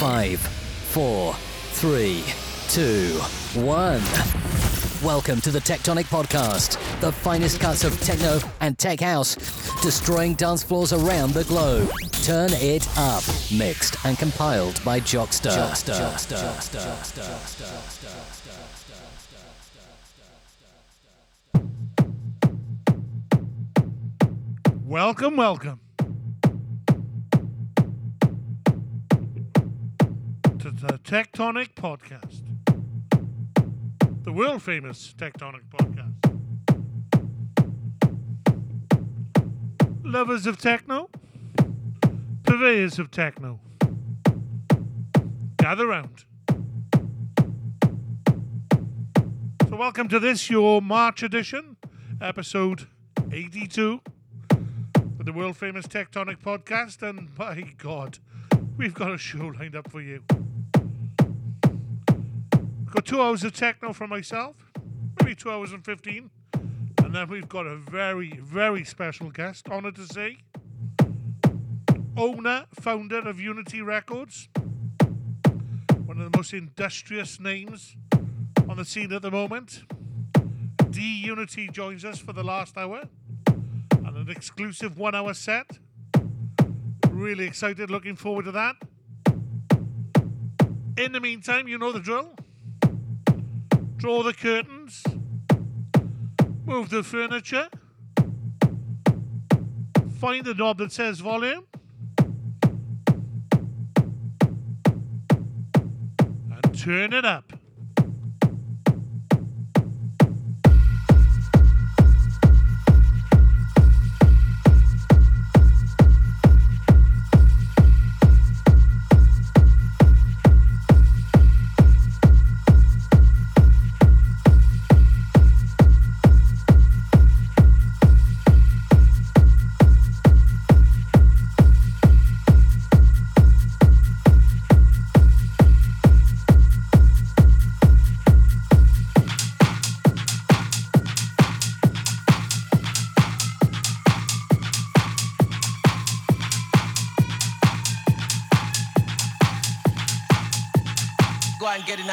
Five, four, three, two, one. Welcome to the TechTonic Podcast, the finest cuts of techno and tech house, destroying dance floors around the globe. Turn it up. Mixed and compiled by Jockster. Jockster. Jockster. Jockster. Jockster. Jockster. Jockster. Welcome, welcome to the TechTonic Podcast, the world famous TechTonic Podcast. Lovers of techno, purveyors of techno, gather round. So, welcome to this, your March edition, episode 82 of the world famous TechTonic podcast, and by God, we've got a show lined up for you. Got two hours of techno for myself, maybe two hours and 15, and then we've got a very, very special guest, honoured to say, owner, founder of Unity Records, one of the most industrious names on the scene at the moment. D Unity joins us for the last hour and an exclusive one hour set. Really excited, looking forward to that. In the meantime, you know the drill. Draw the curtains, move the furniture, find the knob that says volume, and turn it up.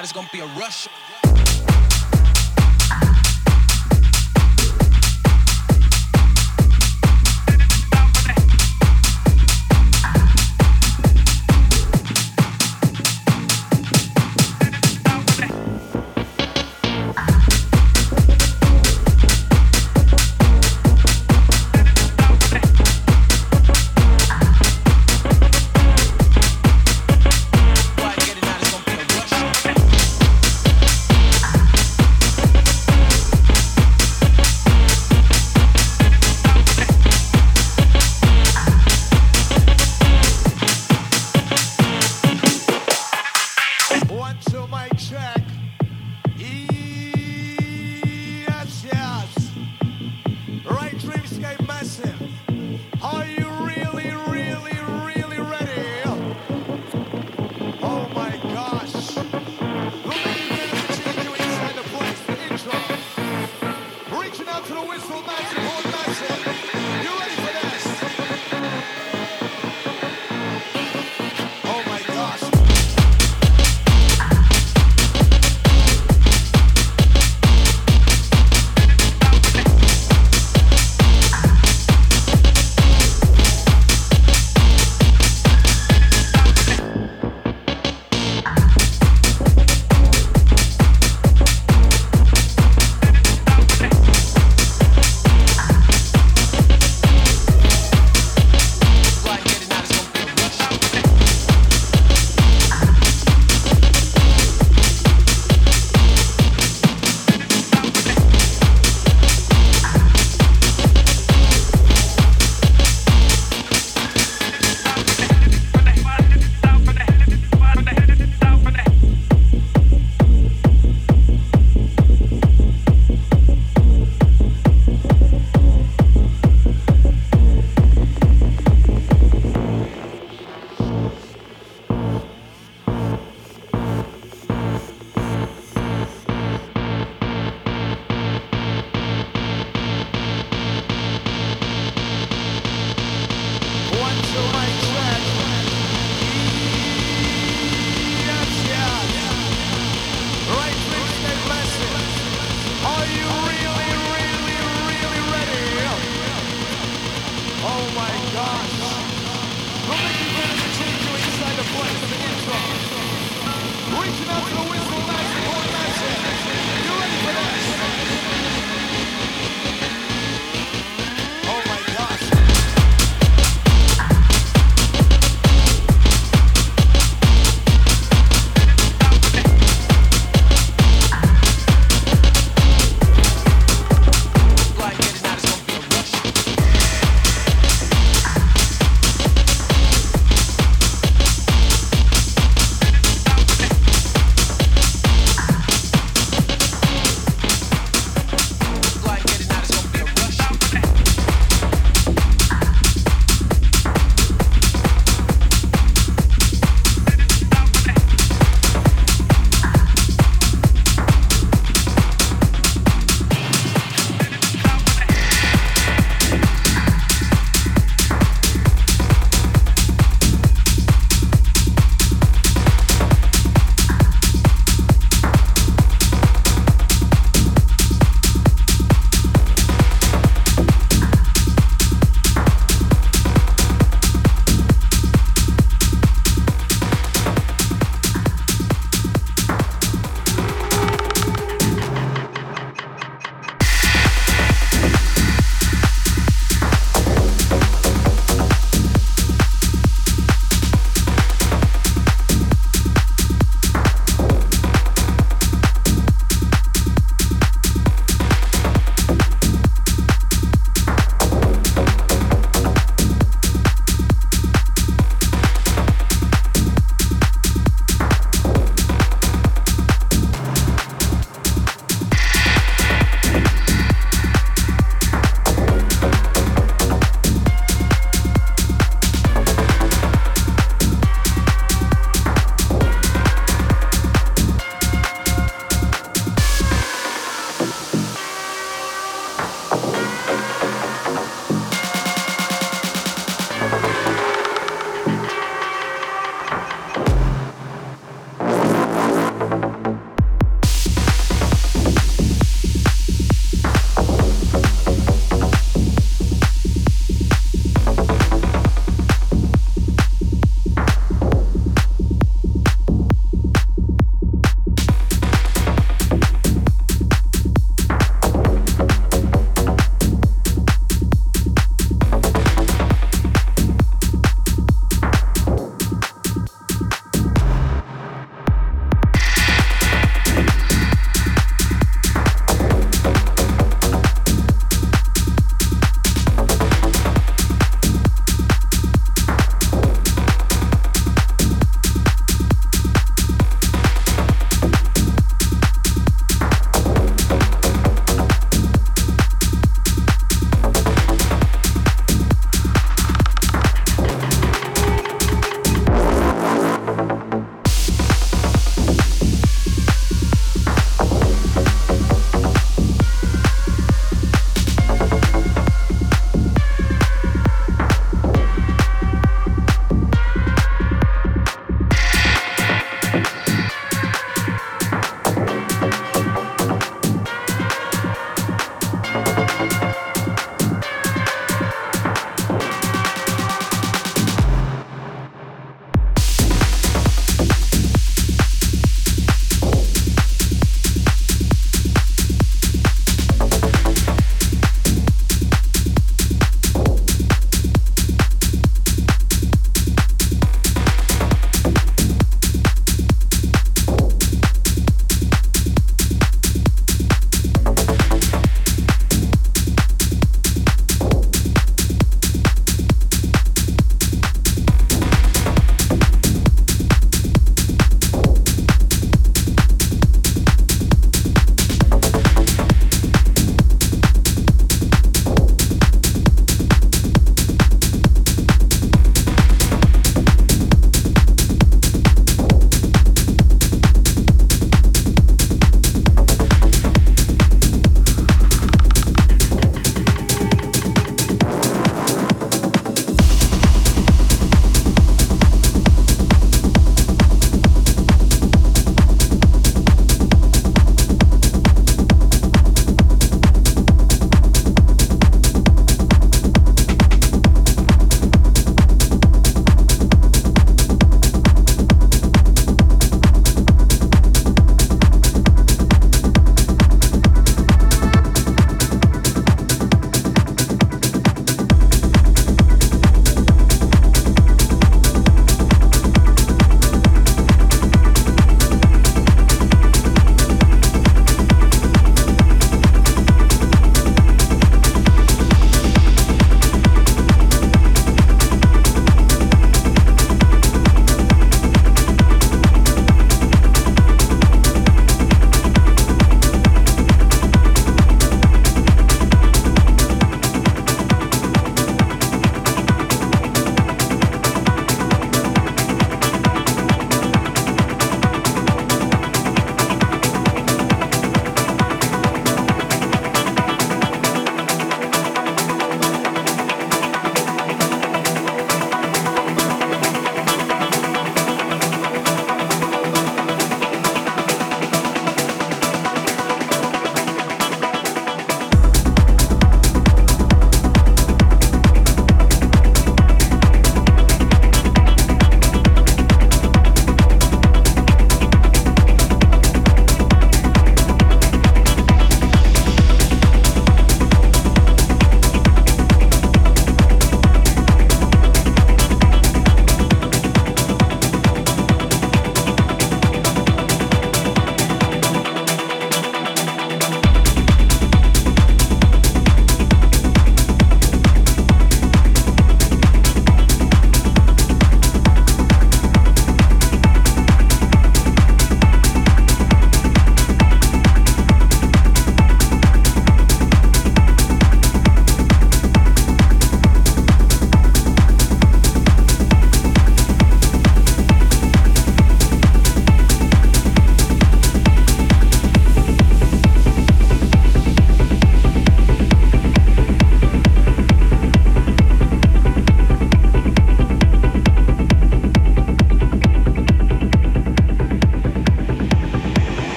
It's gonna be a rush.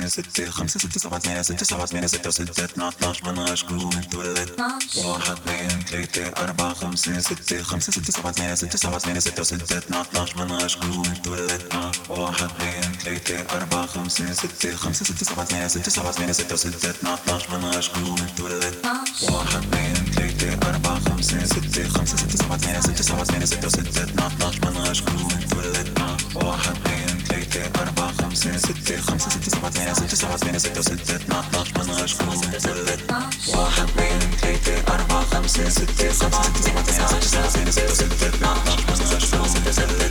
ستة خمسة ستة سبعة ثمانية ستة سبعة ثمانية ستة ستة اثنا عشر من جروب تولد واحد اثنين ثلاثة أربعة خمسة ستة خمسة ستة سبعة ثمانية ستة سبعة ثمانية ستة ستة اثنا عشر من جروب تولد واحد اثنين ثلاثة أربعة خمسة ستة خمسة ستة سبعة ثمانية ستة سبعة ثمانية ستة ستة اثنا عشر من جروب تولد واحد اثنين ثلاثة أربعة خمسة ستة خمسة ستة سبعة ثمانية ستة سبعة ثمانية ستة ستة اثنا عشر من جروب تولد واحد ثلاثة أربعة خمسة ستة خمسة ستة سبعة ثمانية ستة سبعة ثمانية ستة ستة اثنا عشر من جروب تولد واحد اثنين ثلاثة أربعة خمسة ستة خمسة ستة سبعة ثمانية ستة سبعة ثمانية ستة ستة اثنا عشر من جروب تولد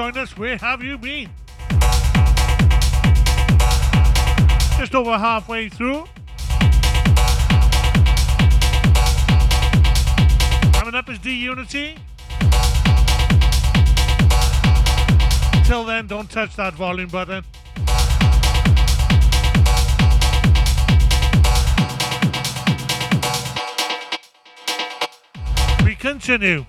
joined us, where have you been? Just over halfway through. Coming up is D-Unity. Till then, don't touch that volume button. We continue.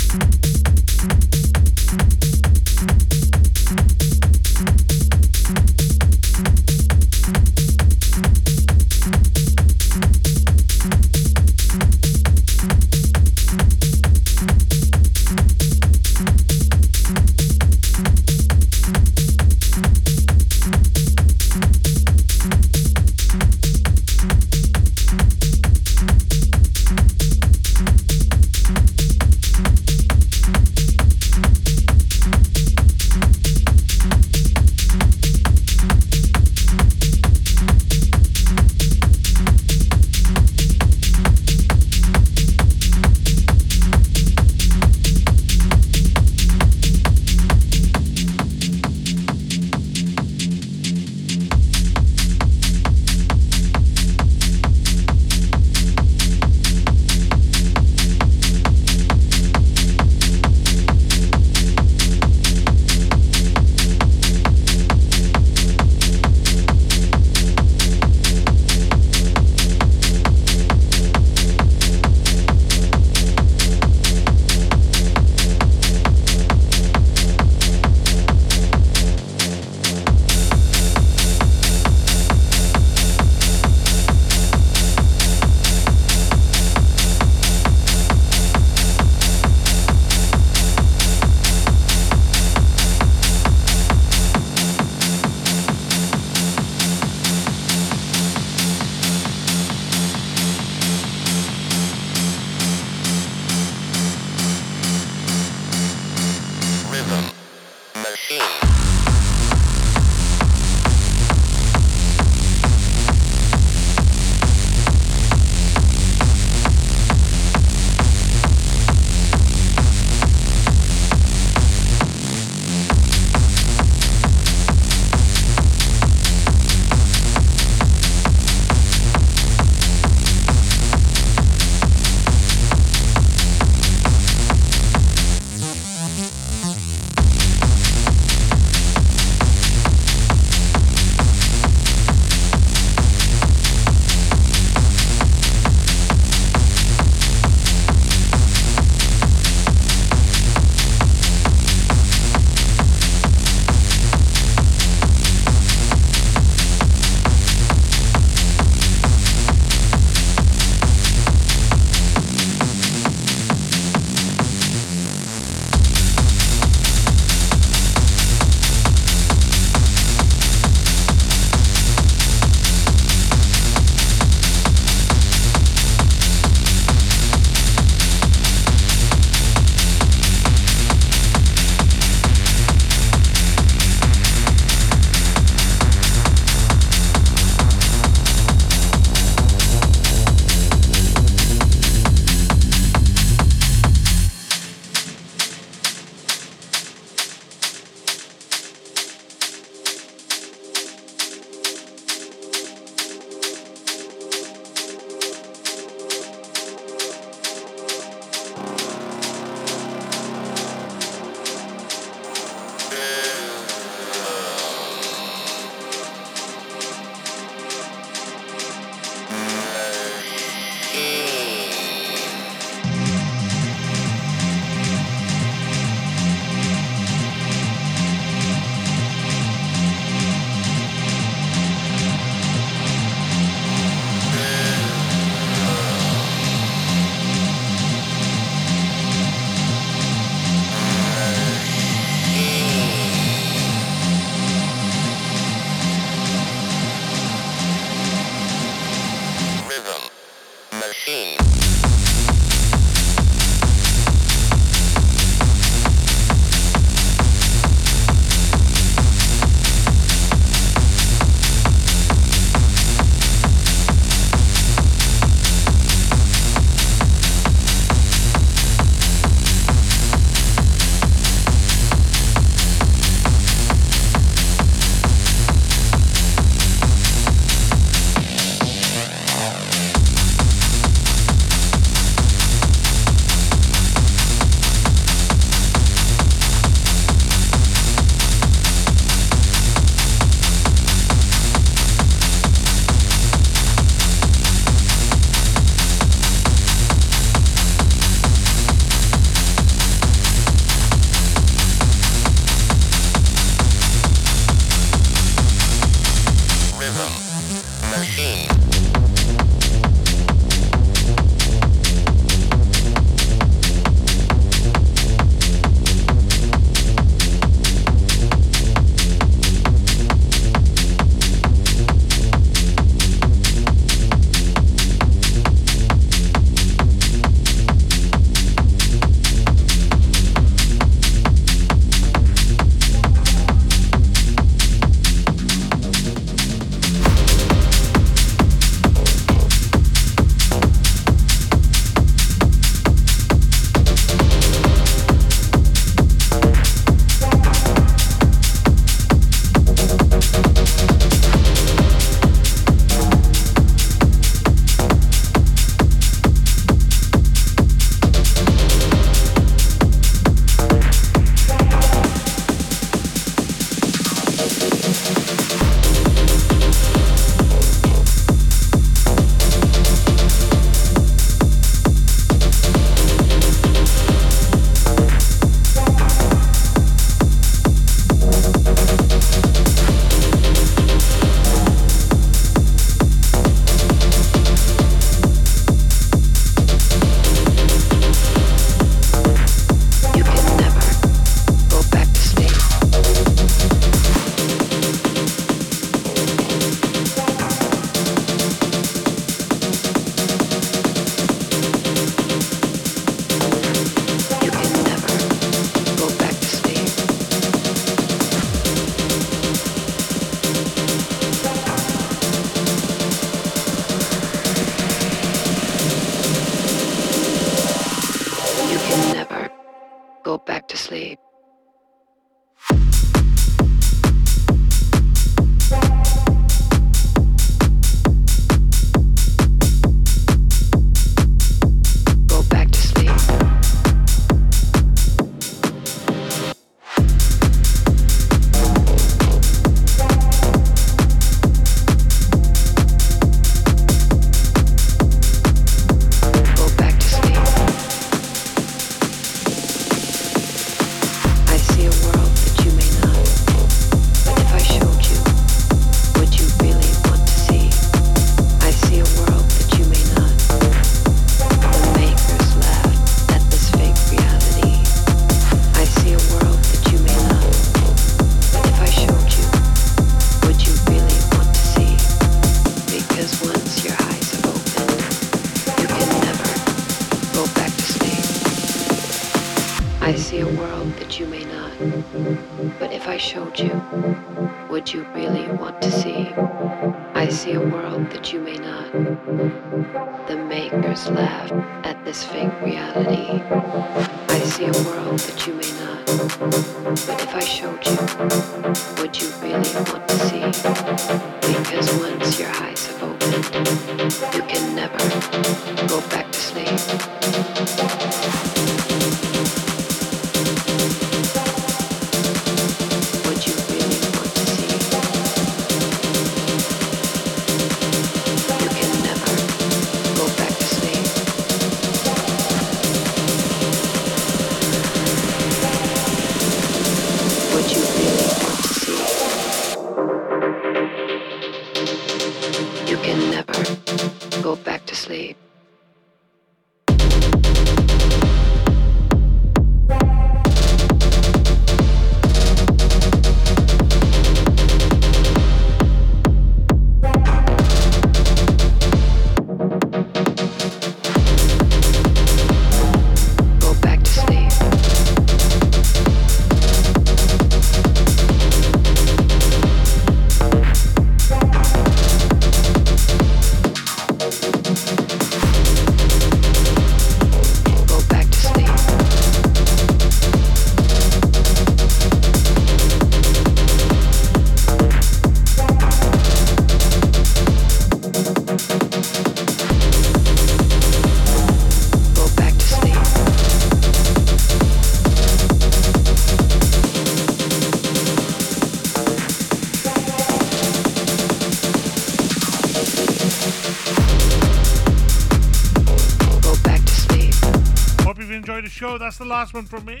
That's the last one from me.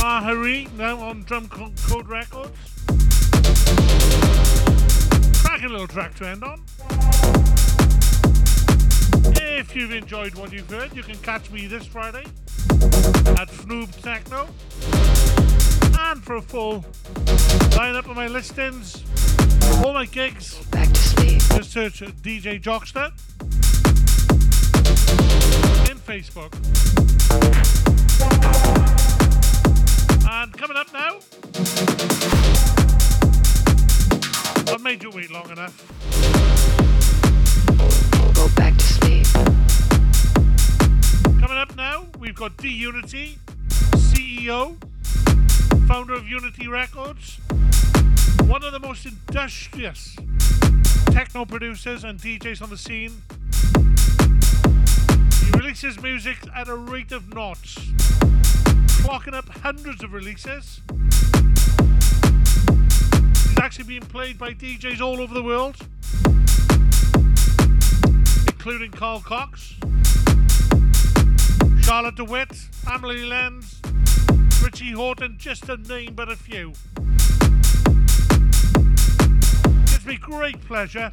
Mha Iri, now on Drum Co- Code Records. Cracking little track to end on. If you've enjoyed what you've heard, you can catch me this Friday at Fnoob Techno. And for a full lineup of my listings, all my gigs, Back to sleep. just search uh, DJ Jockster in Facebook. Coming up now, I've made you wait long enough. Go back to sleep. Coming up now, we've got D-Unity, CEO, founder of Unity Records, one of the most industrious techno producers and DJs on the scene. He releases music at a rate of knots, clocking up hundreds of releases. It's actually being played by DJs all over the world, including Carl Cox. Charlotte DeWitt, Amelie Lens, Richie Hawtin, just to name but a few. It gives me great pleasure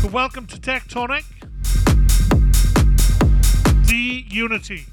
to welcome to TechTonic D Unity.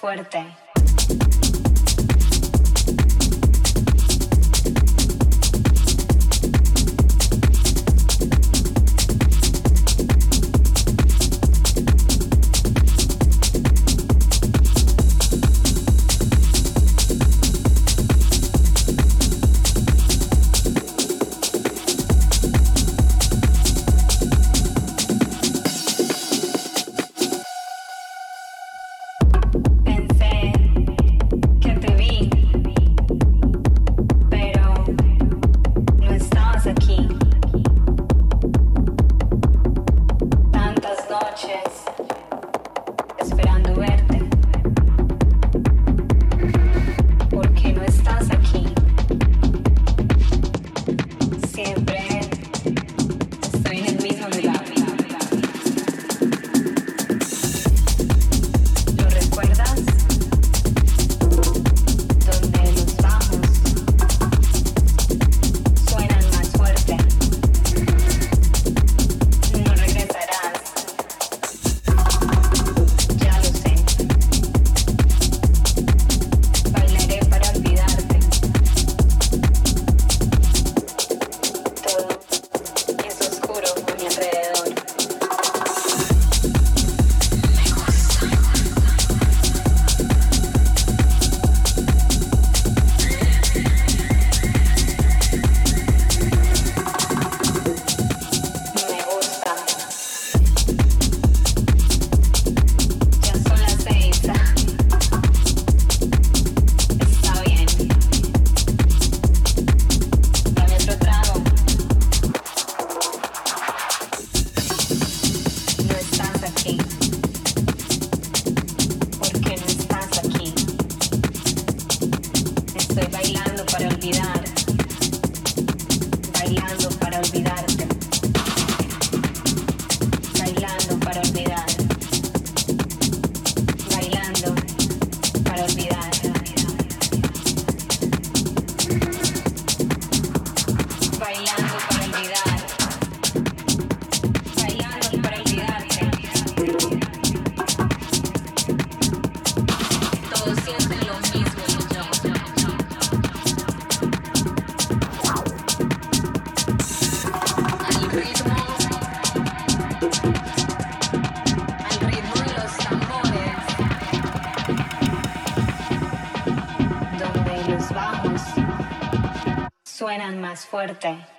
Fuerte. Suenan más fuerte.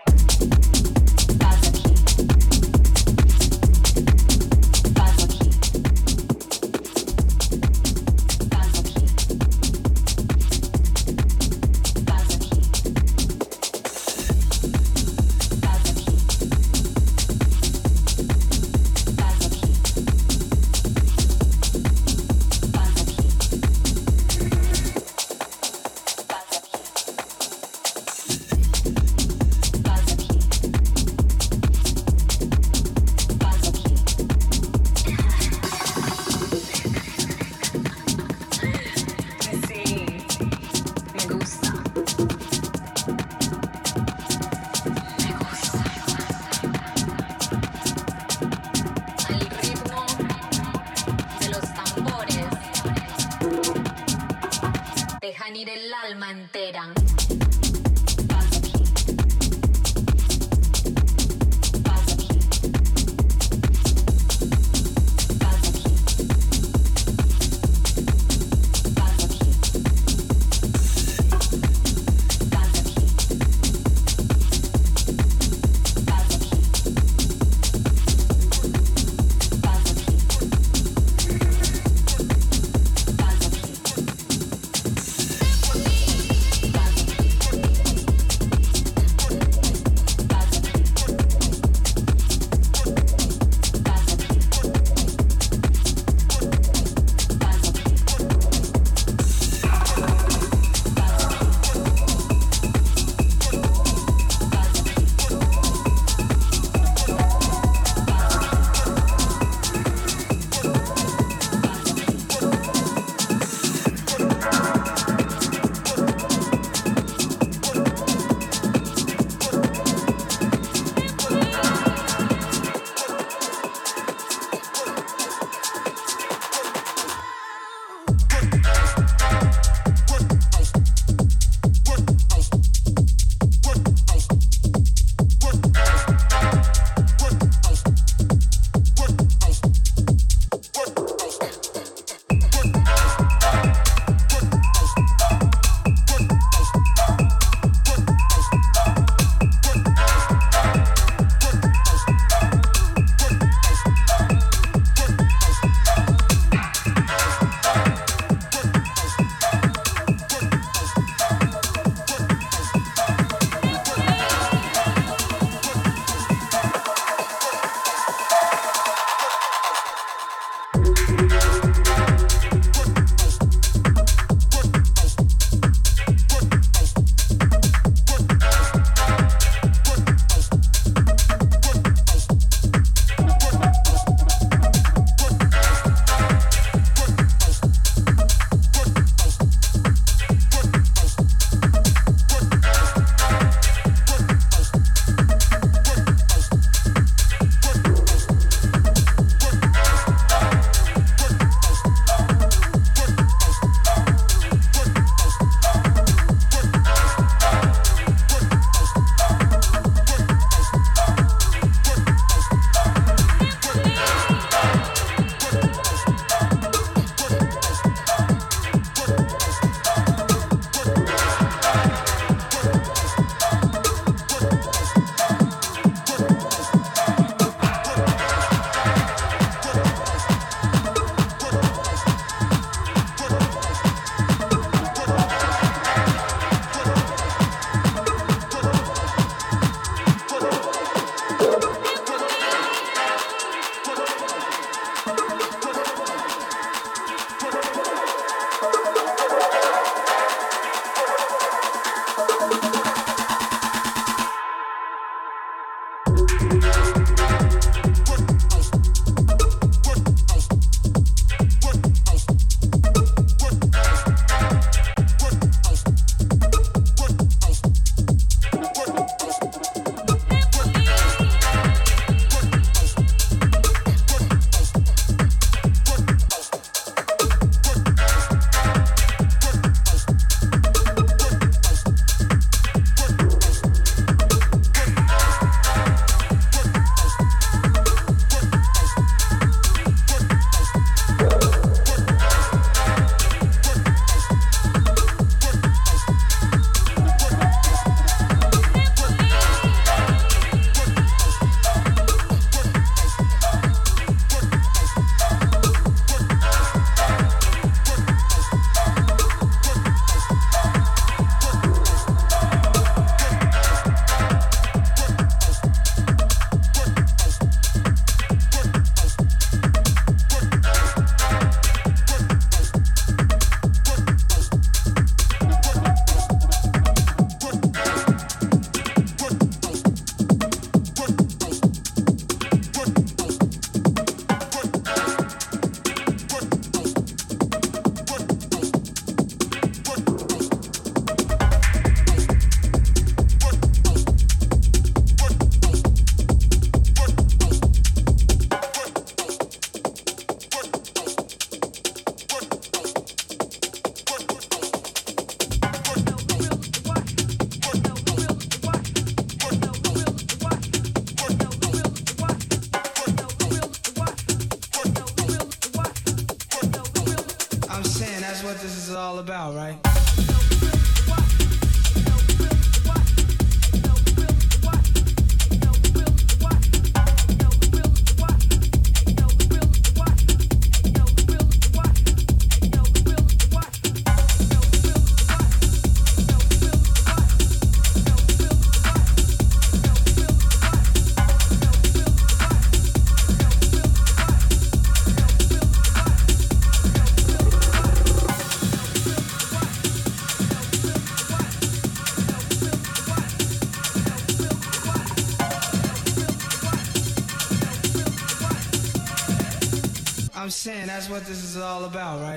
What this is all about, right?